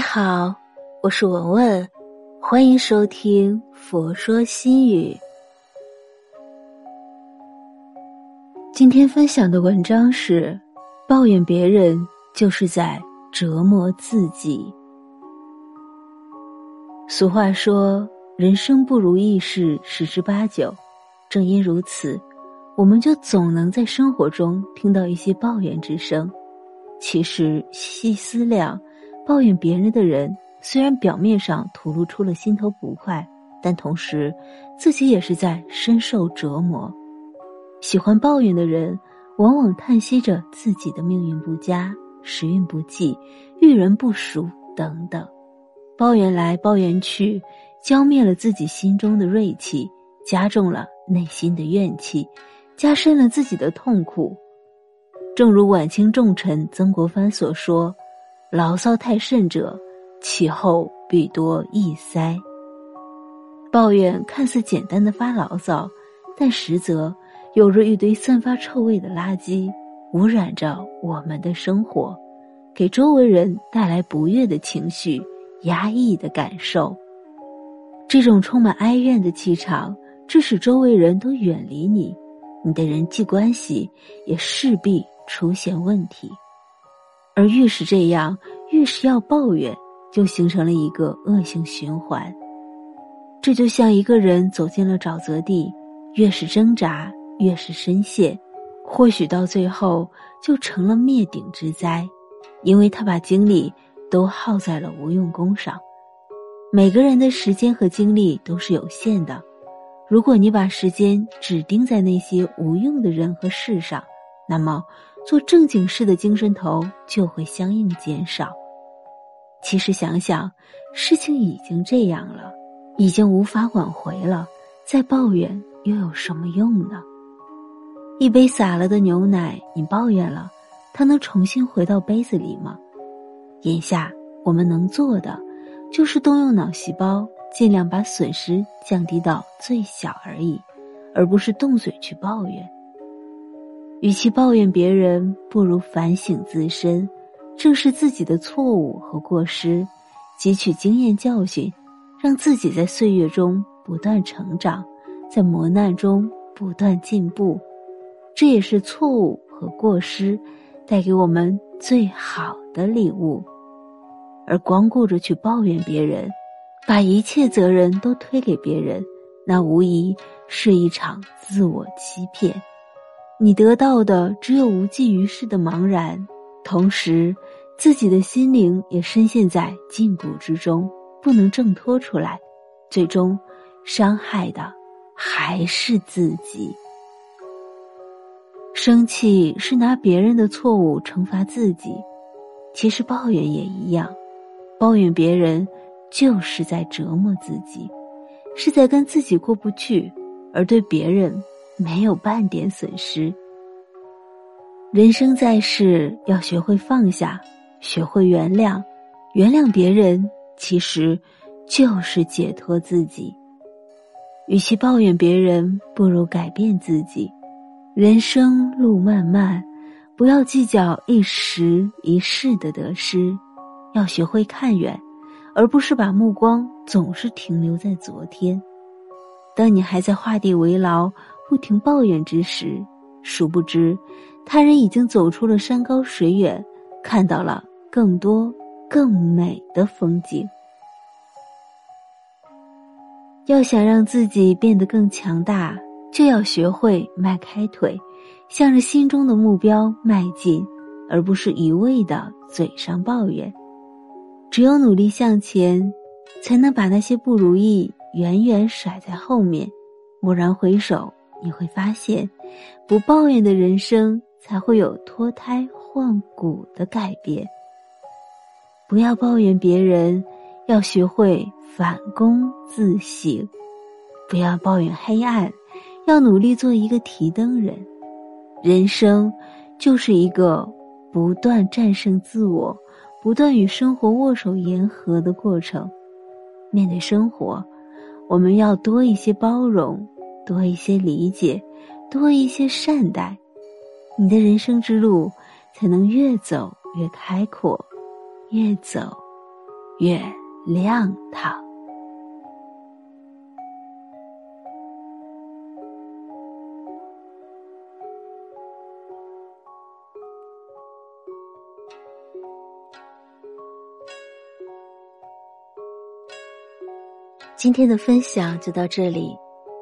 你好，我是文文，欢迎收听《佛说心语》。今天分享的文章是：抱怨别人就是在折磨自己。俗话说，人生不如意事十之八九，正因如此，我们就总能在生活中听到一些抱怨之声。其实细思量。抱怨别人的人，虽然表面上吐露出了心头不快，但同时自己也是在深受折磨。喜欢抱怨的人，往往叹息着自己的命运不佳、时运不济、遇人不淑等等，抱怨来抱怨去，浇灭了自己心中的锐气，加重了内心的怨气，加深了自己的痛苦。正如晚清重臣曾国藩所说。牢骚太甚者，其后必多易塞。抱怨看似简单的发牢骚，但实则有着一堆散发臭味的垃圾，污染着我们的生活，给周围人带来不悦的情绪、压抑的感受。这种充满哀怨的气场，致使周围人都远离你，你的人际关系也势必出现问题。而越是这样，越是要抱怨，就形成了一个恶性循环。这就像一个人走进了沼泽地，越是挣扎，越是深陷，或许到最后就成了灭顶之灾，因为他把精力都耗在了无用功上。每个人的时间和精力都是有限的，如果你把时间只盯在那些无用的人和事上，那么。做正经事的精神头就会相应减少。其实想想，事情已经这样了，已经无法挽回了，再抱怨又有什么用呢？一杯洒了的牛奶，你抱怨了，它能重新回到杯子里吗？眼下我们能做的，就是动用脑细胞，尽量把损失降低到最小而已，而不是动嘴去抱怨。与其抱怨别人，不如反省自身，正视自己的错误和过失，汲取经验教训，让自己在岁月中不断成长，在磨难中不断进步。这也是错误和过失带给我们最好的礼物。而光顾着去抱怨别人，把一切责任都推给别人，那无疑是一场自我欺骗。你得到的只有无济于事的茫然，同时，自己的心灵也深陷在禁锢之中，不能挣脱出来，最终伤害的还是自己。生气是拿别人的错误惩罚自己，其实抱怨也一样，抱怨别人就是在折磨自己，是在跟自己过不去，而对别人。没有半点损失。人生在世，要学会放下，学会原谅。原谅别人，其实就是解脱自己。与其抱怨别人，不如改变自己。人生路漫漫，不要计较一时一世的得失，要学会看远，而不是把目光总是停留在昨天。当你还在画地为牢。不停抱怨之时，殊不知，他人已经走出了山高水远，看到了更多更美的风景。要想让自己变得更强大，就要学会迈开腿，向着心中的目标迈进，而不是一味的嘴上抱怨。只有努力向前，才能把那些不如意远远甩在后面。蓦然回首。你会发现，不抱怨的人生才会有脱胎换骨的改变。不要抱怨别人，要学会反躬自省；不要抱怨黑暗，要努力做一个提灯人。人生就是一个不断战胜自我、不断与生活握手言和的过程。面对生活，我们要多一些包容。多一些理解，多一些善待，你的人生之路才能越走越开阔，越走越亮堂。今天的分享就到这里。